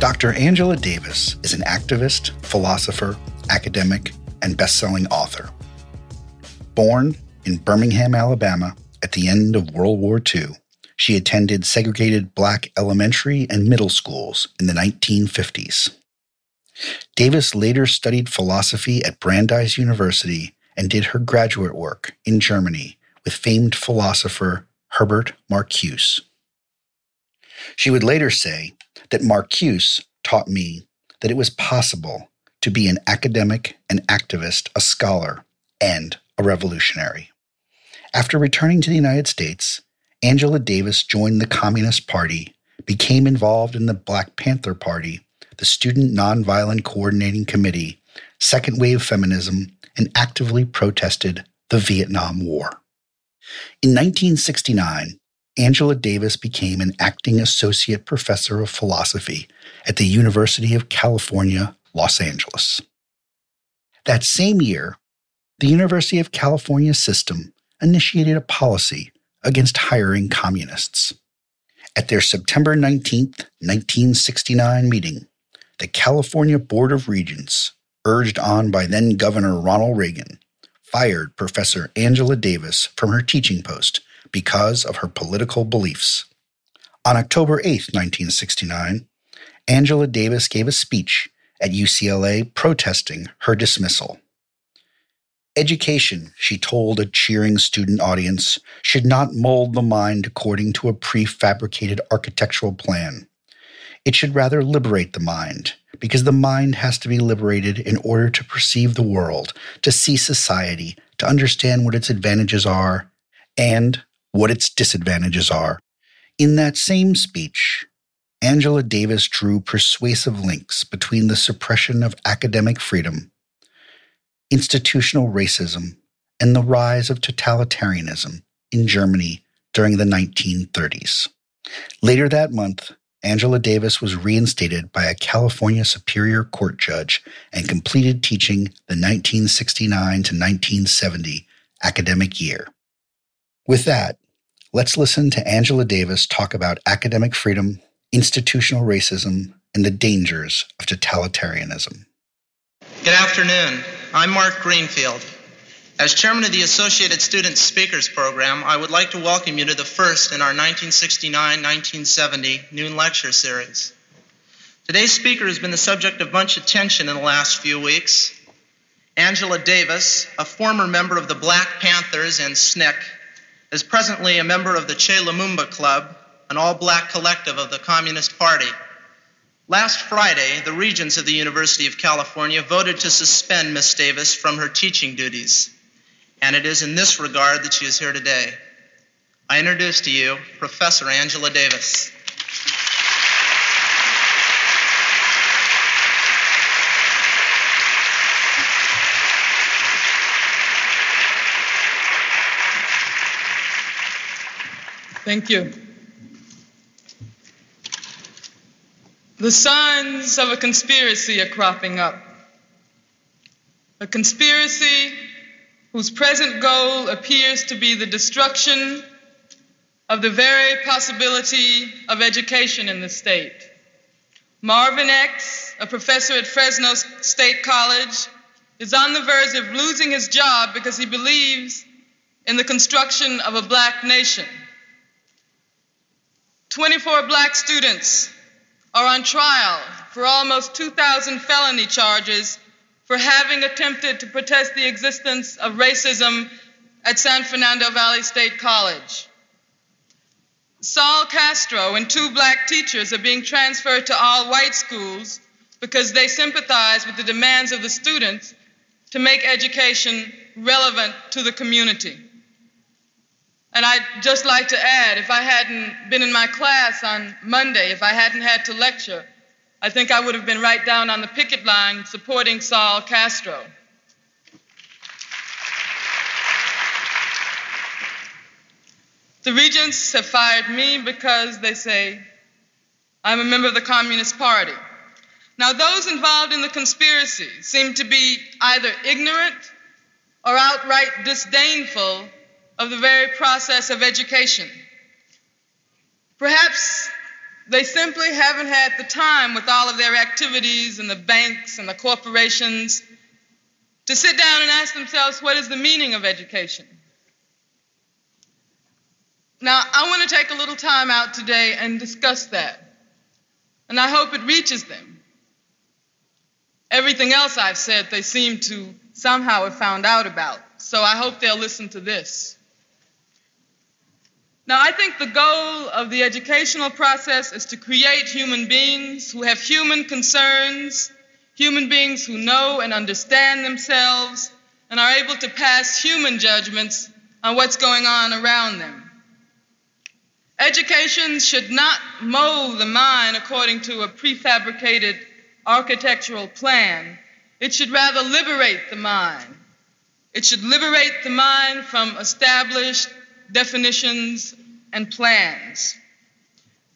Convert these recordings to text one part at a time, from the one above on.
Dr. Angela Davis is an activist, philosopher, academic, and best-selling author. Born in Birmingham, Alabama at the end of World War II, she attended segregated black elementary and middle schools in the 1950s. Davis later studied philosophy at Brandeis University and did her graduate work in Germany with famed philosopher Herbert Marcuse. She would later say that Marcuse taught me that it was possible to be an academic, an activist, a scholar, and a revolutionary. After returning to the United States, Angela Davis joined the Communist Party, became involved in the Black Panther Party, the Student Nonviolent Coordinating Committee, Second Wave Feminism, and actively protested the Vietnam War. In 1969, Angela Davis became an acting associate professor of philosophy at the University of California, Los Angeles. That same year, the University of California system initiated a policy against hiring communists. At their September 19, 1969 meeting, the California Board of Regents, urged on by then Governor Ronald Reagan, fired Professor Angela Davis from her teaching post because of her political beliefs. On October 8, 1969, Angela Davis gave a speech at UCLA protesting her dismissal. Education, she told a cheering student audience, should not mold the mind according to a prefabricated architectural plan. It should rather liberate the mind, because the mind has to be liberated in order to perceive the world, to see society, to understand what its advantages are, and what its disadvantages are. In that same speech, Angela Davis drew persuasive links between the suppression of academic freedom, institutional racism, and the rise of totalitarianism in Germany during the 1930s. Later that month, Angela Davis was reinstated by a California Superior Court judge and completed teaching the 1969 to 1970 academic year. With that, let's listen to Angela Davis talk about academic freedom, institutional racism, and the dangers of totalitarianism. Good afternoon. I'm Mark Greenfield. As chairman of the Associated Students Speakers Program, I would like to welcome you to the first in our 1969-1970 Noon Lecture Series. Today's speaker has been the subject of much attention in the last few weeks. Angela Davis, a former member of the Black Panthers and SNCC, is presently a member of the Che Lumumba Club, an all-black collective of the Communist Party. Last Friday, the regents of the University of California voted to suspend Miss Davis from her teaching duties and it is in this regard that she is here today. I introduce to you Professor Angela Davis. Thank you. The signs of a conspiracy are cropping up. A conspiracy whose present goal appears to be the destruction of the very possibility of education in the state. Marvin X, a professor at Fresno State College, is on the verge of losing his job because he believes in the construction of a black nation. 24 black students are on trial for almost 2,000 felony charges for having attempted to protest the existence of racism at San Fernando Valley State College. Sal Castro and two black teachers are being transferred to all white schools because they sympathize with the demands of the students to make education relevant to the community. And I'd just like to add if I hadn't been in my class on Monday, if I hadn't had to lecture, I think I would have been right down on the picket line supporting Sal Castro. The regents have fired me because they say I'm a member of the Communist Party. Now, those involved in the conspiracy seem to be either ignorant or outright disdainful of the very process of education. Perhaps they simply haven't had the time with all of their activities and the banks and the corporations to sit down and ask themselves what is the meaning of education? Now, I want to take a little time out today and discuss that. And I hope it reaches them. Everything else I've said, they seem to somehow have found out about. So I hope they'll listen to this. Now, I think the goal of the educational process is to create human beings who have human concerns, human beings who know and understand themselves, and are able to pass human judgments on what's going on around them. Education should not mold the mind according to a prefabricated architectural plan. It should rather liberate the mind. It should liberate the mind from established definitions and plans.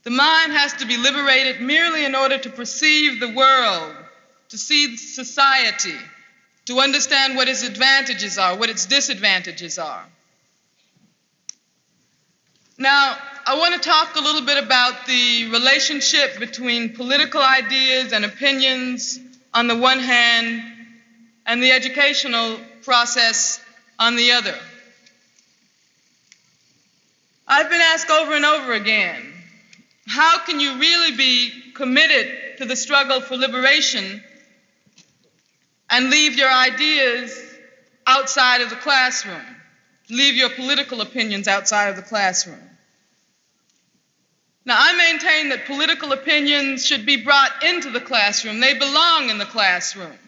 The mind has to be liberated merely in order to perceive the world, to see society, to understand what its advantages are, what its disadvantages are. Now, I want to talk a little bit about the relationship between political ideas and opinions on the one hand and the educational process on the other. I've been asked over and over again how can you really be committed to the struggle for liberation and leave your ideas outside of the classroom? Leave your political opinions outside of the classroom. Now, I maintain that political opinions should be brought into the classroom. They belong in the classroom.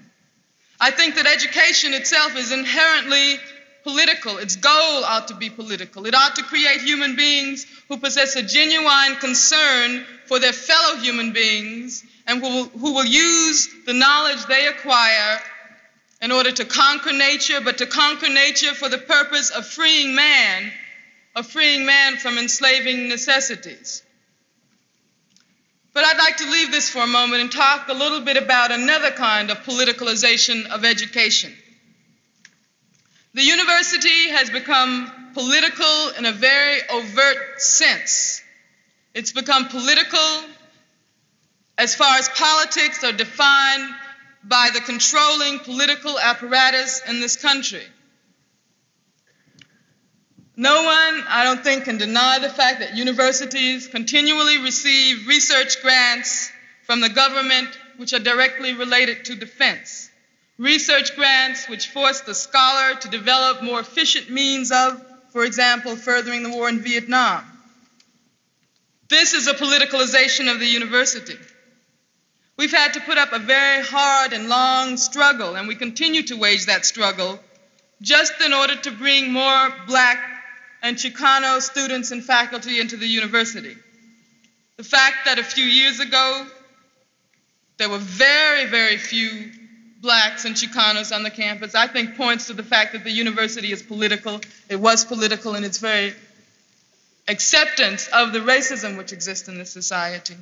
I think that education itself is inherently political. Its goal ought to be political. It ought to create human beings who possess a genuine concern for their fellow human beings and who will, who will use the knowledge they acquire in order to conquer nature, but to conquer nature for the purpose of freeing man, of freeing man from enslaving necessities. But I'd like to leave this for a moment and talk a little bit about another kind of politicalization of education. The university has become political in a very overt sense. It's become political as far as politics are defined by the controlling political apparatus in this country. No one, I don't think, can deny the fact that universities continually receive research grants from the government which are directly related to defense. Research grants which force the scholar to develop more efficient means of, for example, furthering the war in Vietnam. This is a politicalization of the university. We've had to put up a very hard and long struggle, and we continue to wage that struggle just in order to bring more black and Chicano students and faculty into the university. The fact that a few years ago there were very, very few blacks and Chicanos on the campus, I think points to the fact that the university is political. It was political in its very acceptance of the racism which exists in this society.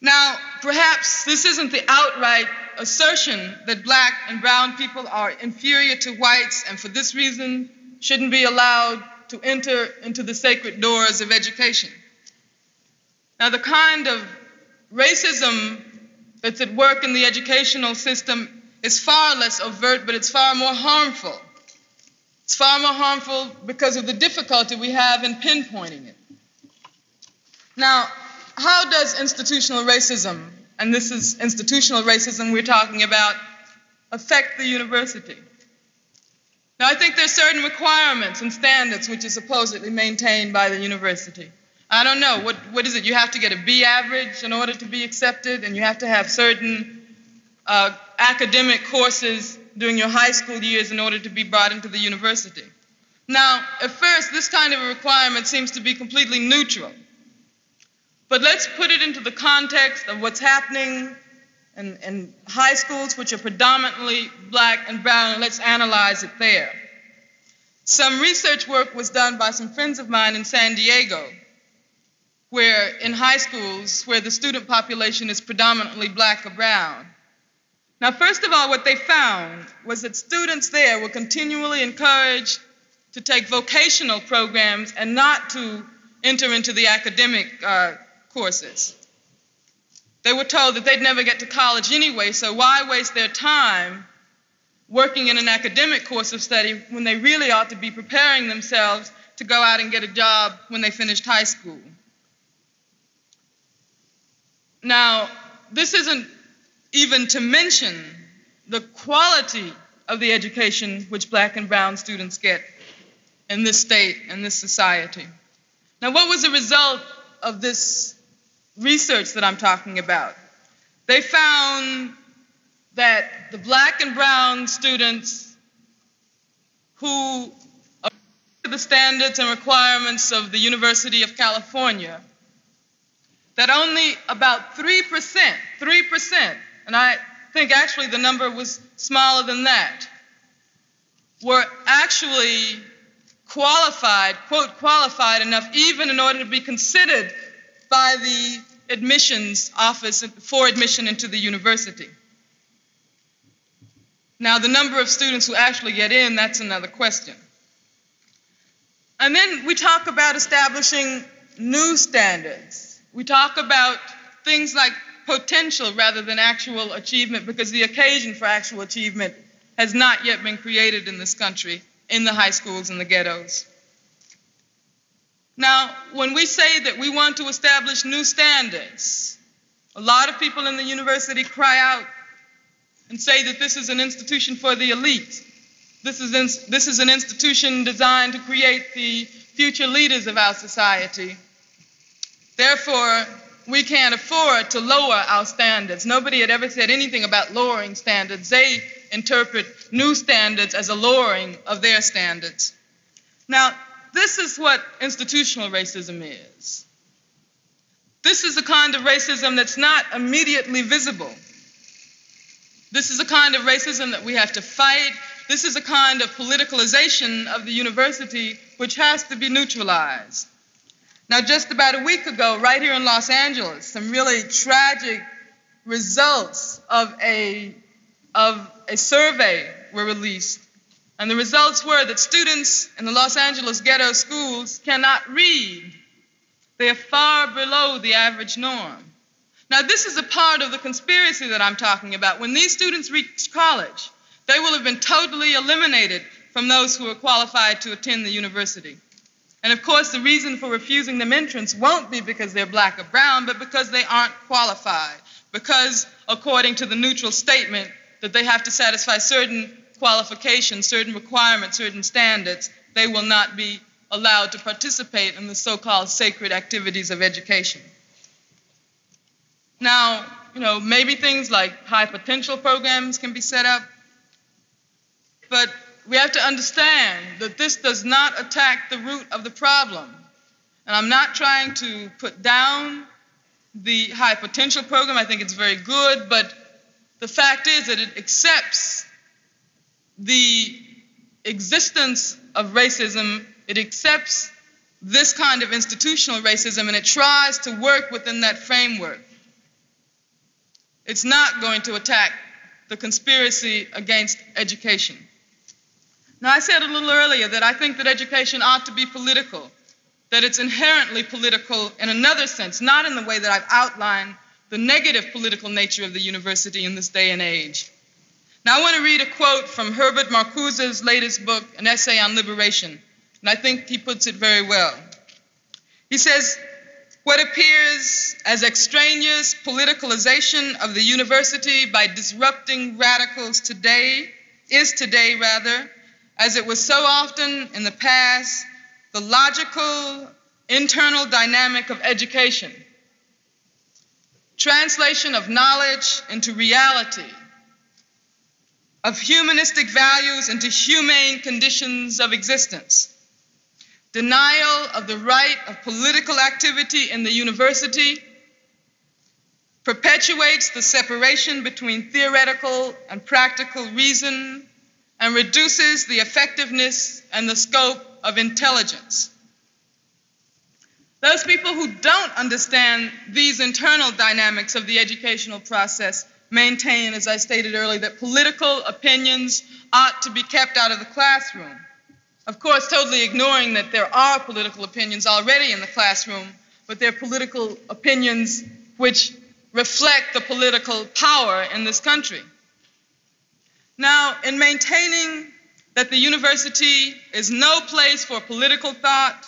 Now, perhaps this isn't the outright assertion that black and brown people are inferior to whites, and for this reason shouldn't be allowed to enter into the sacred doors of education. Now, the kind of racism that's at work in the educational system is far less overt, but it's far more harmful. It's far more harmful because of the difficulty we have in pinpointing it. Now, how does institutional racism, and this is institutional racism we're talking about, affect the university? Now, I think there are certain requirements and standards which are supposedly maintained by the university. I don't know. What, what is it? You have to get a B average in order to be accepted, and you have to have certain uh, academic courses during your high school years in order to be brought into the university. Now, at first, this kind of a requirement seems to be completely neutral. But let's put it into the context of what's happening in, in high schools, which are predominantly black and brown, and let's analyze it there. Some research work was done by some friends of mine in San Diego, where in high schools, where the student population is predominantly black or brown. Now, first of all, what they found was that students there were continually encouraged to take vocational programs and not to enter into the academic uh, courses. They were told that they'd never get to college anyway, so why waste their time working in an academic course of study when they really ought to be preparing themselves to go out and get a job when they finished high school? Now, this isn't even to mention the quality of the education which black and brown students get in this state and this society. Now, what was the result of this research that I'm talking about. They found that the black and brown students who the standards and requirements of the University of California, that only about 3%, 3%, and I think actually the number was smaller than that, were actually qualified, quote, qualified enough even in order to be considered by the admissions office for admission into the university. Now, the number of students who actually get in, that's another question. And then we talk about establishing new standards. We talk about things like potential rather than actual achievement because the occasion for actual achievement has not yet been created in this country in the high schools and the ghettos. Now, when we say that we want to establish new standards, a lot of people in the university cry out and say that this is an institution for the elite. This is, in, this is an institution designed to create the future leaders of our society. Therefore, we can't afford to lower our standards. Nobody had ever said anything about lowering standards. They interpret new standards as a lowering of their standards. Now, this is what institutional racism is. This is the kind of racism that's not immediately visible. This is a kind of racism that we have to fight. This is a kind of politicalization of the university which has to be neutralized. Now, just about a week ago, right here in Los Angeles, some really tragic results of a, of a survey were released and the results were that students in the Los Angeles ghetto schools cannot read. They are far below the average norm. Now, this is a part of the conspiracy that I'm talking about. When these students reach college, they will have been totally eliminated from those who are qualified to attend the university. And of course, the reason for refusing them entrance won't be because they're black or brown, but because they aren't qualified. Because, according to the neutral statement, that they have to satisfy certain qualifications, certain requirements, certain standards, they will not be allowed to participate in the so called sacred activities of education. Now, you know, maybe things like high potential programs can be set up, but we have to understand that this does not attack the root of the problem. And I'm not trying to put down the high potential program, I think it's very good, but the fact is that it accepts the existence of racism, it accepts this kind of institutional racism and it tries to work within that framework. It's not going to attack the conspiracy against education. Now, I said a little earlier that I think that education ought to be political, that it's inherently political in another sense, not in the way that I've outlined the negative political nature of the university in this day and age. Now, I want to read a quote from Herbert Marcuse's latest book, An Essay on Liberation, and I think he puts it very well. He says, What appears as extraneous politicalization of the university by disrupting radicals today is today, rather, as it was so often in the past, the logical internal dynamic of education. Translation of knowledge into reality of humanistic values into humane conditions of existence. denial of the right of political activity in the university, perpetuates the separation between theoretical and practical reason, and reduces the effectiveness and the scope of intelligence. Those people who don't understand these internal dynamics of the educational process maintain, as I stated earlier, that political opinions ought to be kept out of the classroom. Of course, totally ignoring that there are political opinions already in the classroom, but they're political opinions which reflect the political power in this country. Now, in maintaining that the university is no place for political thought,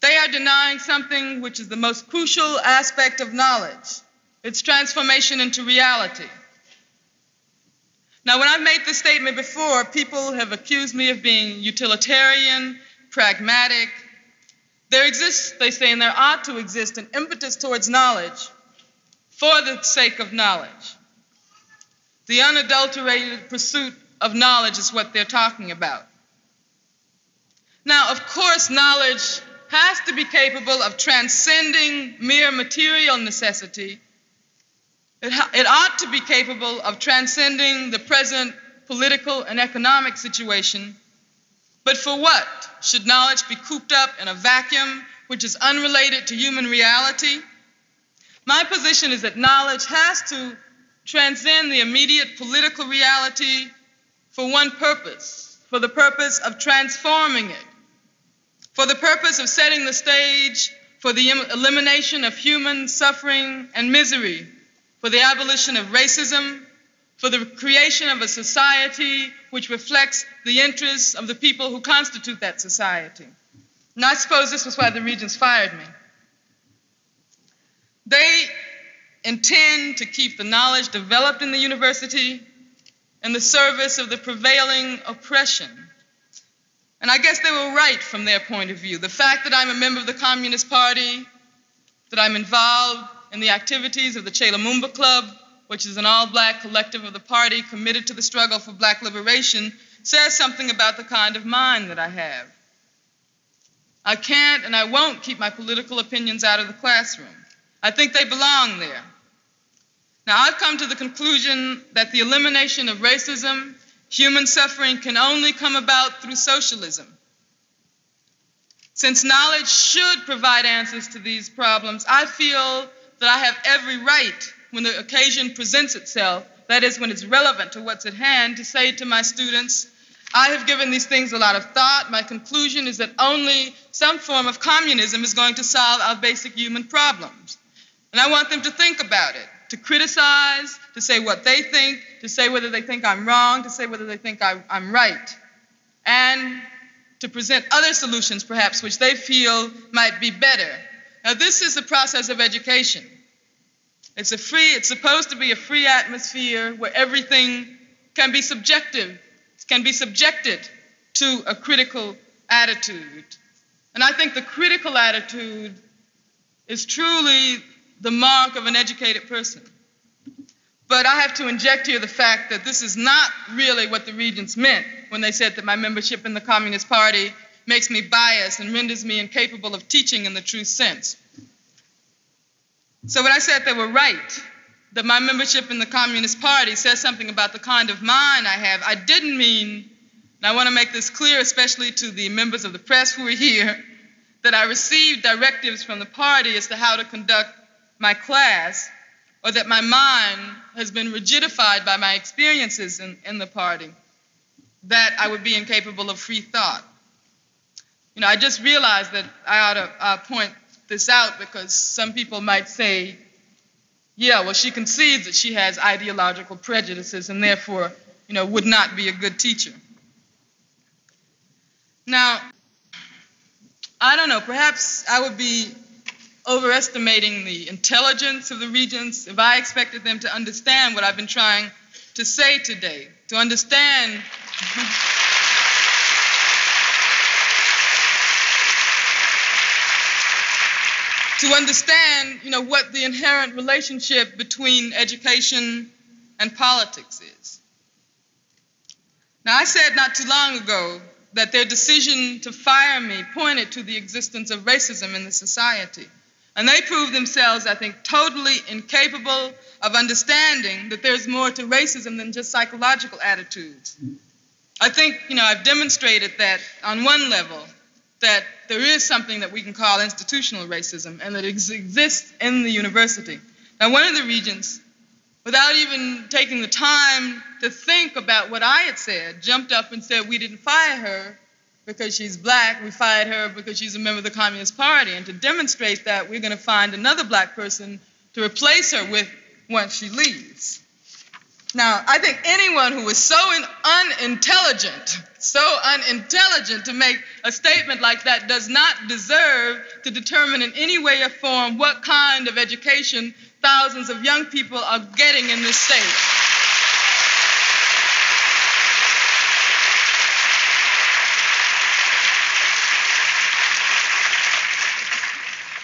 they are denying something which is the most crucial aspect of knowledge its transformation into reality. Now, when I've made this statement before, people have accused me of being utilitarian, pragmatic. There exists, they say, and there ought to exist, an impetus towards knowledge for the sake of knowledge. The unadulterated pursuit of knowledge is what they're talking about. Now, of course, knowledge has to be capable of transcending mere material necessity it, it ought to be capable of transcending the present political and economic situation. But for what? Should knowledge be cooped up in a vacuum which is unrelated to human reality? My position is that knowledge has to transcend the immediate political reality for one purpose, for the purpose of transforming it, for the purpose of setting the stage for the elimination of human suffering and misery for the abolition of racism, for the creation of a society which reflects the interests of the people who constitute that society. And I suppose this was why the regents fired me. They intend to keep the knowledge developed in the university in the service of the prevailing oppression. And I guess they were right from their point of view. The fact that I'm a member of the Communist Party, that I'm involved in the activities of the Che Lumumba Club, which is an all black collective of the party committed to the struggle for black liberation, says something about the kind of mind that I have. I can't and I won't keep my political opinions out of the classroom. I think they belong there. Now, I've come to the conclusion that the elimination of racism, human suffering, can only come about through socialism. Since knowledge should provide answers to these problems, I feel that I have every right when the occasion presents itself, that is, when it's relevant to what's at hand, to say to my students, I have given these things a lot of thought. My conclusion is that only some form of communism is going to solve our basic human problems. And I want them to think about it, to criticize, to say what they think, to say whether they think I'm wrong, to say whether they think I, am right, and to present other solutions, perhaps, which they feel might be better now, this is the process of education. It's a free, it's supposed to be a free atmosphere where everything can be subjective, can be subjected to a critical attitude. And I think the critical attitude is truly the mark of an educated person. But I have to inject here the fact that this is not really what the regents meant when they said that my membership in the Communist Party makes me biased and renders me incapable of teaching in the true sense. So when I said they were right, that my membership in the Communist Party says something about the kind of mind I have, I didn't mean, and I want to make this clear, especially to the members of the press who are here, that I received directives from the party as to how to conduct my class, or that my mind has been rigidified by my experiences in, in the party, that I would be incapable of free thought. You know, I just realized that I ought to uh, point this out because some people might say, yeah, well, she concedes that she has ideological prejudices and therefore, you know, would not be a good teacher. Now, I don't know, perhaps I would be overestimating the intelligence of the regents if I expected them to understand what I've been trying to say today, to understand. to understand, you know, what the inherent relationship between education and politics is. Now, I said not too long ago that their decision to fire me pointed to the existence of racism in the society. And they proved themselves, I think, totally incapable of understanding that there's more to racism than just psychological attitudes. I think, you know, I've demonstrated that on one level, that there is something that we can call institutional racism and that exists in the university. Now, one of the regents, without even taking the time to think about what I had said, jumped up and said, We didn't fire her because she's black, we fired her because she's a member of the Communist Party. And to demonstrate that, we're going to find another black person to replace her with once she leaves. Now, I think anyone who is so unintelligent, so unintelligent to make a statement like that does not deserve to determine in any way or form what kind of education thousands of young people are getting in this state.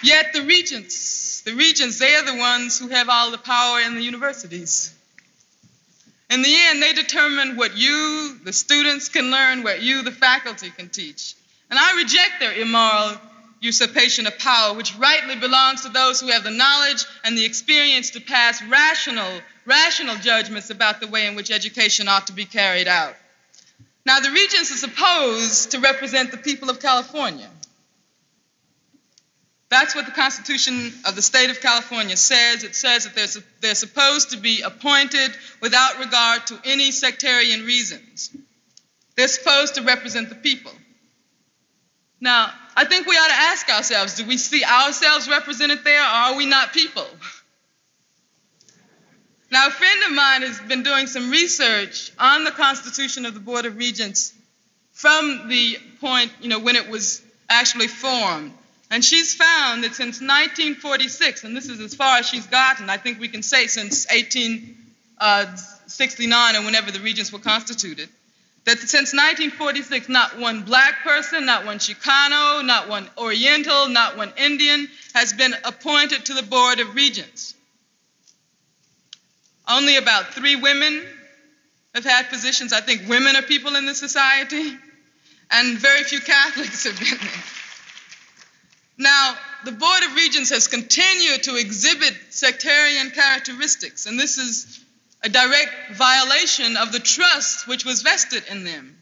Yet the regents, the regents, they are the ones who have all the power in the universities. In the end, they determine what you, the students, can learn, what you, the faculty, can teach. And I reject their immoral usurpation of power, which rightly belongs to those who have the knowledge and the experience to pass rational, rational judgments about the way in which education ought to be carried out. Now, the regents are supposed to represent the people of California. That's what the Constitution of the state of California says. It says that they're, they're supposed to be appointed without regard to any sectarian reasons. They're supposed to represent the people. Now, I think we ought to ask ourselves do we see ourselves represented there, or are we not people? Now, a friend of mine has been doing some research on the Constitution of the Board of Regents from the point, you know, when it was actually formed. And she's found that since 1946, and this is as far as she's gotten, I think we can say since 1869 uh, or whenever the regents were constituted, that since 1946, not one black person, not one Chicano, not one Oriental, not one Indian has been appointed to the Board of Regents. Only about three women have had positions. I think women are people in the society, and very few Catholics have been there. Now, the Board of Regents has continued to exhibit sectarian characteristics, and this is a direct violation of the trust which was vested in them.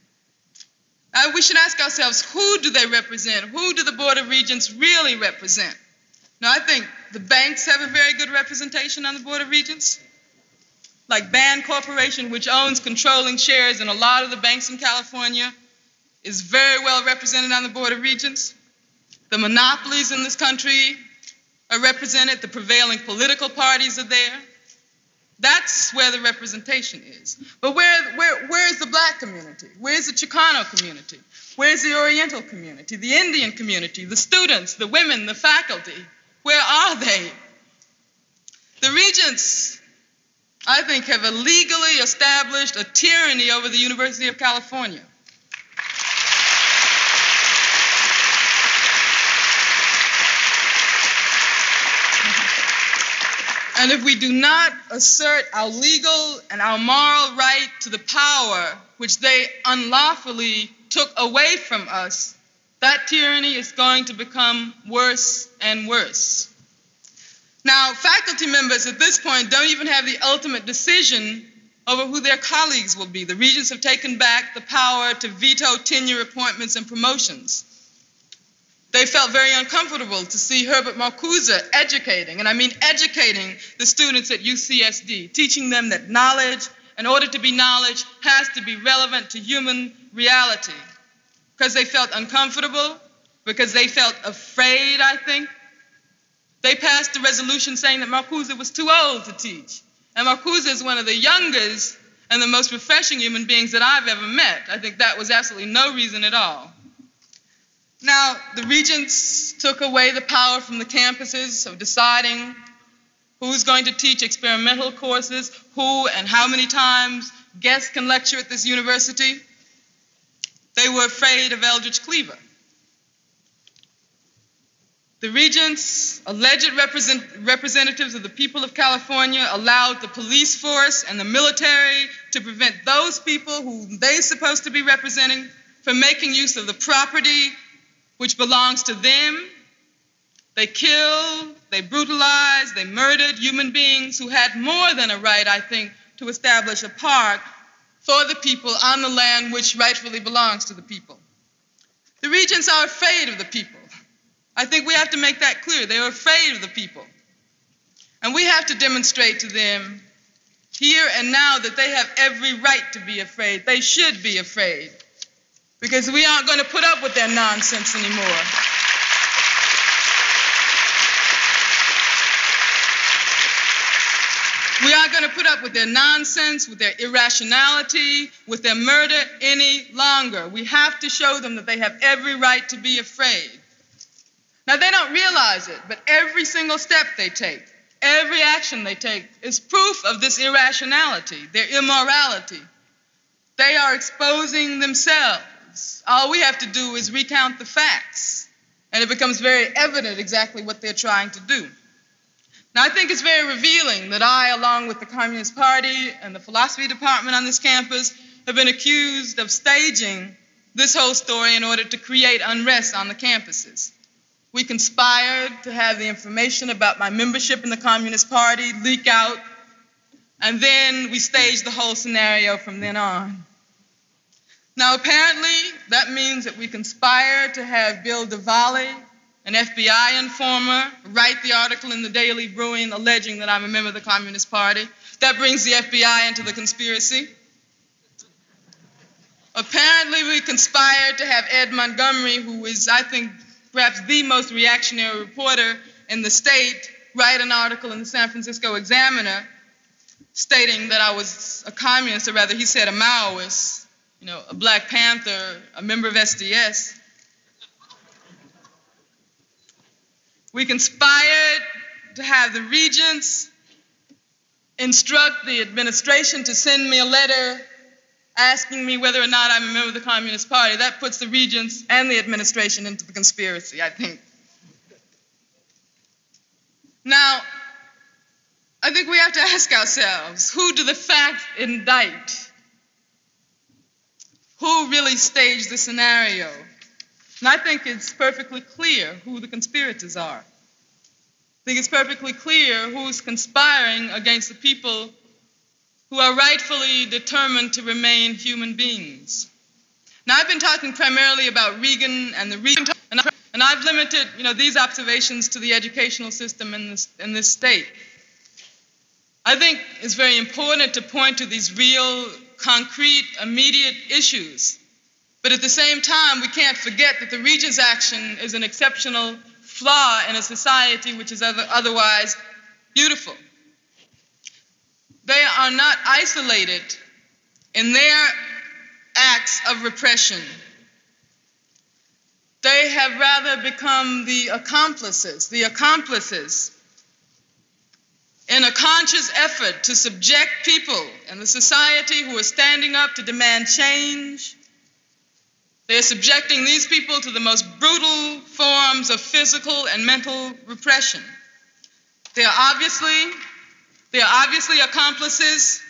Uh, we should ask ourselves who do they represent? Who do the Board of Regents really represent? Now, I think the banks have a very good representation on the Board of Regents. Like Bancorporation, which owns controlling shares in a lot of the banks in California, is very well represented on the Board of Regents. The monopolies in this country are represented, the prevailing political parties are there. That's where the representation is. But where, where, where is the black community? Where's the Chicano community? Where's the Oriental community, the Indian community, the students, the women, the faculty? Where are they? The regents, I think, have illegally established a tyranny over the University of California. And if we do not assert our legal and our moral right to the power which they unlawfully took away from us, that tyranny is going to become worse and worse. Now, faculty members at this point don't even have the ultimate decision over who their colleagues will be. The regents have taken back the power to veto tenure appointments and promotions. They felt very uncomfortable to see Herbert Marcuse educating, and I mean educating the students at UCSD, teaching them that knowledge, in order to be knowledge, has to be relevant to human reality. Because they felt uncomfortable, because they felt afraid, I think. They passed a resolution saying that Marcuse was too old to teach. And Marcuse is one of the youngest and the most refreshing human beings that I've ever met. I think that was absolutely no reason at all. Now, the regents took away the power from the campuses of deciding who's going to teach experimental courses, who and how many times guests can lecture at this university. They were afraid of Eldridge Cleaver. The regents, alleged represent, representatives of the people of California, allowed the police force and the military to prevent those people who they're supposed to be representing from making use of the property which belongs to them. They killed, they brutalized, they murdered human beings who had more than a right, I think, to establish a park for the people on the land which rightfully belongs to the people. The regents are afraid of the people. I think we have to make that clear. They are afraid of the people. And we have to demonstrate to them here and now that they have every right to be afraid. They should be afraid because we aren't going to put up with their nonsense anymore. We aren't going to put up with their nonsense, with their irrationality, with their murder any longer. We have to show them that they have every right to be afraid. Now, they don't realize it, but every single step they take, every action they take, is proof of this irrationality, their immorality. They are exposing themselves. All we have to do is recount the facts, and it becomes very evident exactly what they're trying to do. Now, I think it's very revealing that I, along with the Communist Party and the philosophy department on this campus, have been accused of staging this whole story in order to create unrest on the campuses. We conspired to have the information about my membership in the Communist Party leak out, and then we staged the whole scenario from then on. Now, apparently, that means that we conspired to have Bill Divale, an FBI informer, write the article in the Daily Bruin alleging that I'm a member of the Communist Party. That brings the FBI into the conspiracy. Apparently, we conspired to have Ed Montgomery, who is, I think, perhaps the most reactionary reporter in the state, write an article in the San Francisco Examiner stating that I was a communist, or rather, he said a Maoist, you know, a Black Panther, a member of SDS. We conspired to have the regents instruct the administration to send me a letter asking me whether or not I'm a member of the Communist Party. That puts the regents and the administration into the conspiracy, I think. Now, I think we have to ask ourselves who do the facts indict? Who really staged the scenario? And I think it's perfectly clear who the conspirators are. I think it's perfectly clear who's conspiring against the people who are rightfully determined to remain human beings. Now, I've been talking primarily about Reagan and the Reagan, and I've limited, you know, these observations to the educational system in this, in this state. I think it's very important to point to these real, concrete, immediate issues. But at the same time, we can't forget that the Regent's action is an exceptional flaw in a society which is other, otherwise beautiful. They are not isolated in their acts of repression. They have rather become the accomplices, the accomplices in a conscious effort to subject people in the society who are standing up to demand change. They are subjecting these people to the most brutal forms of physical and mental repression. They are obviously they are obviously accomplices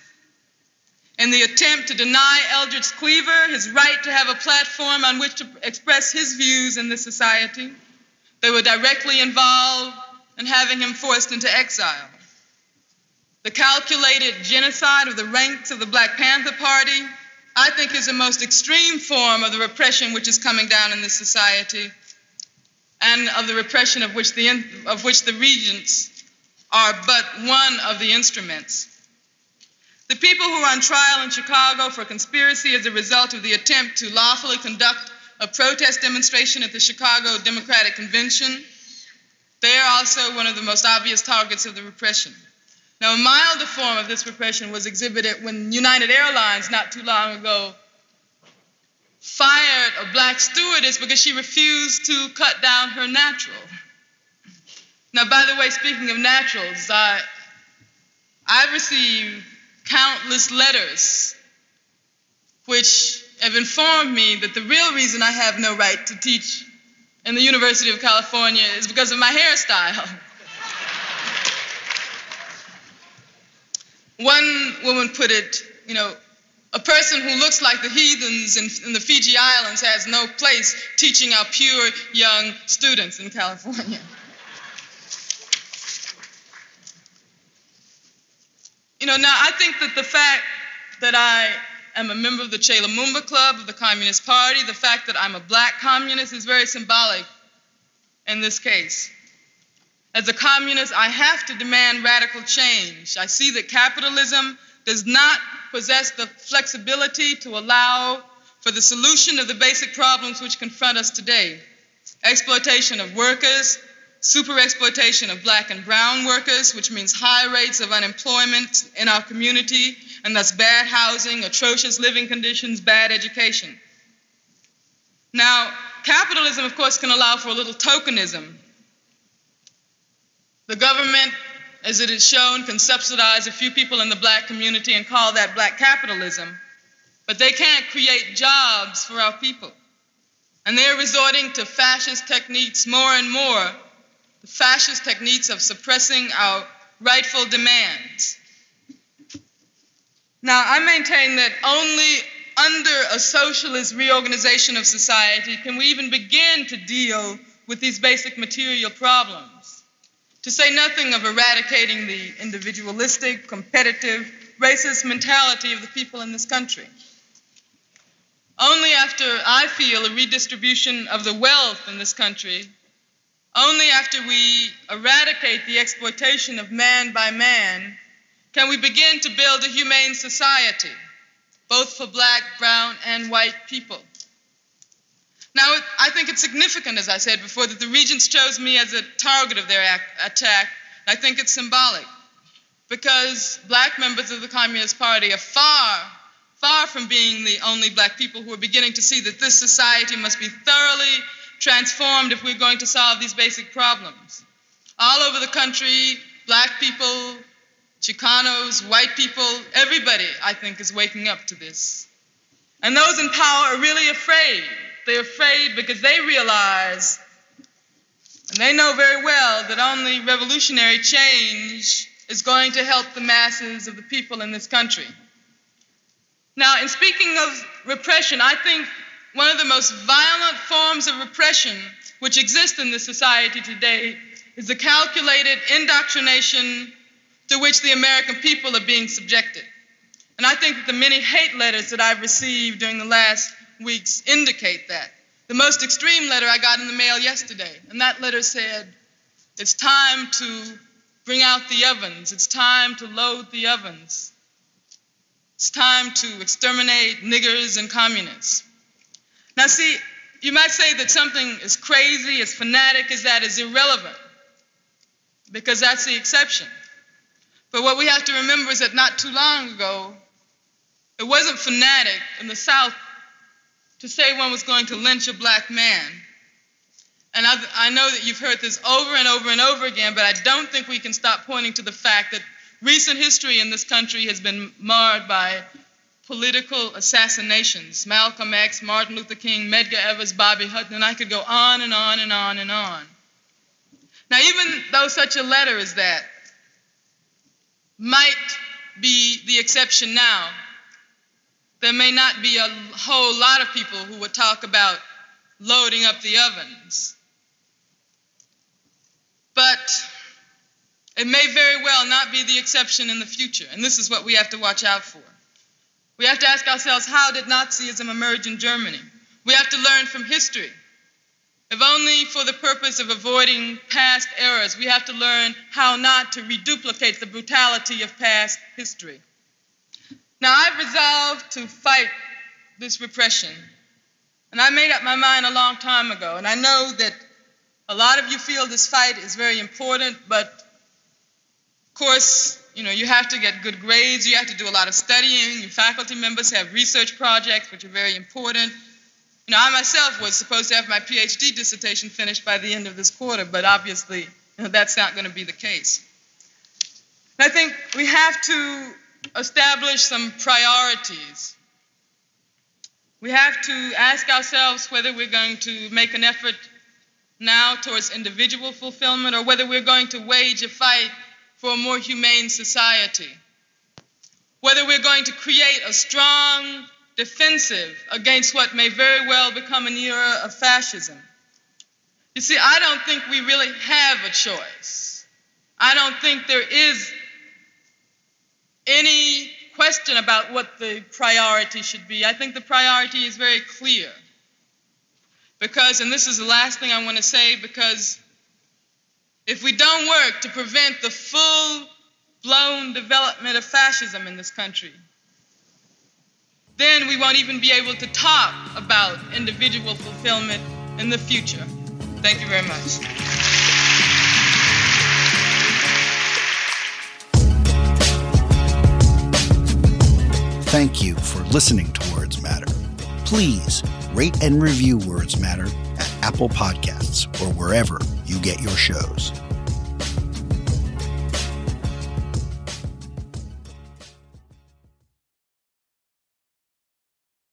in the attempt to deny Eldridge Cleaver his right to have a platform on which to express his views in this society. They were directly involved in having him forced into exile. The calculated genocide of the ranks of the Black Panther Party, I think, is the most extreme form of the repression which is coming down in this society and of the repression of which the, of which the regents are but one of the instruments. The people who are on trial in Chicago for conspiracy as a result of the attempt to lawfully conduct a protest demonstration at the Chicago Democratic Convention, they are also one of the most obvious targets of the repression. Now, a milder form of this repression was exhibited when United Airlines, not too long ago, fired a black stewardess because she refused to cut down her natural. Now, by the way, speaking of naturals, I, I've received countless letters which have informed me that the real reason I have no right to teach in the University of California is because of my hairstyle. One woman put it, you know, A person who looks like the heathens in, in the Fiji Islands has no place teaching our pure young students in California. You know, now I think that the fact that I am a member of the Che Lumumba Club of the Communist Party, the fact that I'm a black communist is very symbolic in this case. As a communist, I have to demand radical change. I see that capitalism does not possess the flexibility to allow for the solution of the basic problems which confront us today exploitation of workers, super exploitation of black and brown workers, which means high rates of unemployment in our community, and thus bad housing, atrocious living conditions, bad education. Now, capitalism, of course, can allow for a little tokenism. The government as it is shown, can subsidize a few people in the black community and call that black capitalism. But they can't create jobs for our people. And they're resorting to fascist techniques more and more, the fascist techniques of suppressing our rightful demands. Now, I maintain that only under a socialist reorganization of society can we even begin to deal with these basic material problems to say nothing of eradicating the individualistic, competitive, racist mentality of the people in this country. Only after I feel a redistribution of the wealth in this country, only after we eradicate the exploitation of man by man, can we begin to build a humane society, both for black, brown, and white people. Now, I think it's significant, as I said before, that the regents chose me as a target of their attack. I think it's symbolic because black members of the Communist Party are far, far from being the only black people who are beginning to see that this society must be thoroughly transformed if we're going to solve these basic problems. All over the country, black people, Chicanos, white people, everybody, I think, is waking up to this. And those in power are really afraid they're afraid because they realize, and they know very well, that only revolutionary change is going to help the masses of the people in this country. Now, in speaking of repression, I think one of the most violent forms of repression which exists in this society today is the calculated indoctrination to which the American people are being subjected. And I think that the many hate letters that I've received during the last weeks indicate that. The most extreme letter I got in the mail yesterday, and that letter said, It's time to bring out the ovens, it's time to load the ovens, it's time to exterminate niggers and communists. Now, see, you might say that something as crazy, as fanatic as that is irrelevant, because that's the exception. But what we have to remember is that not too long ago, it wasn't fanatic in the South to say one was going to lynch a black man. And I, I, know that you've heard this over and over and over again, but I don't think we can stop pointing to the fact that recent history in this country has been marred by political assassinations. Malcolm X, Martin Luther King, Medgar Evers, Bobby Hutton, and I could go on and on and on and on. Now, even though such a letter as that might be the exception now, there may not be a whole lot of people who would talk about loading up the ovens. But it may very well not be the exception in the future, and this is what we have to watch out for. We have to ask ourselves how did Nazism emerge in Germany? We have to learn from history. If only for the purpose of avoiding past errors, we have to learn how not to reduplicate the brutality of past history. Now, I've resolved to fight this repression. And I made up my mind a long time ago. And I know that a lot of you feel this fight is very important, but of course, you know, you have to get good grades, you have to do a lot of studying, your faculty members have research projects which are very important. You know, I myself was supposed to have my PhD dissertation finished by the end of this quarter, but obviously you know, that's not going to be the case. I think we have to establish some priorities. We have to ask ourselves whether we're going to make an effort now towards individual fulfillment or whether we're going to wage a fight for a more humane society. whether we're going to create a strong defensive against what may very well become an era of fascism. You see, I don't think we really have a choice. I don't think there is any question about what the priority should be. I think the priority is very clear. Because, and this is the last thing I want to say, because if we don't work to prevent the full blown development of fascism in this country, then we won't even be able to talk about individual fulfillment in the future. Thank you very much. Thank you for listening to Words Matter. Please rate and review Words Matter at Apple Podcasts or wherever you get your shows.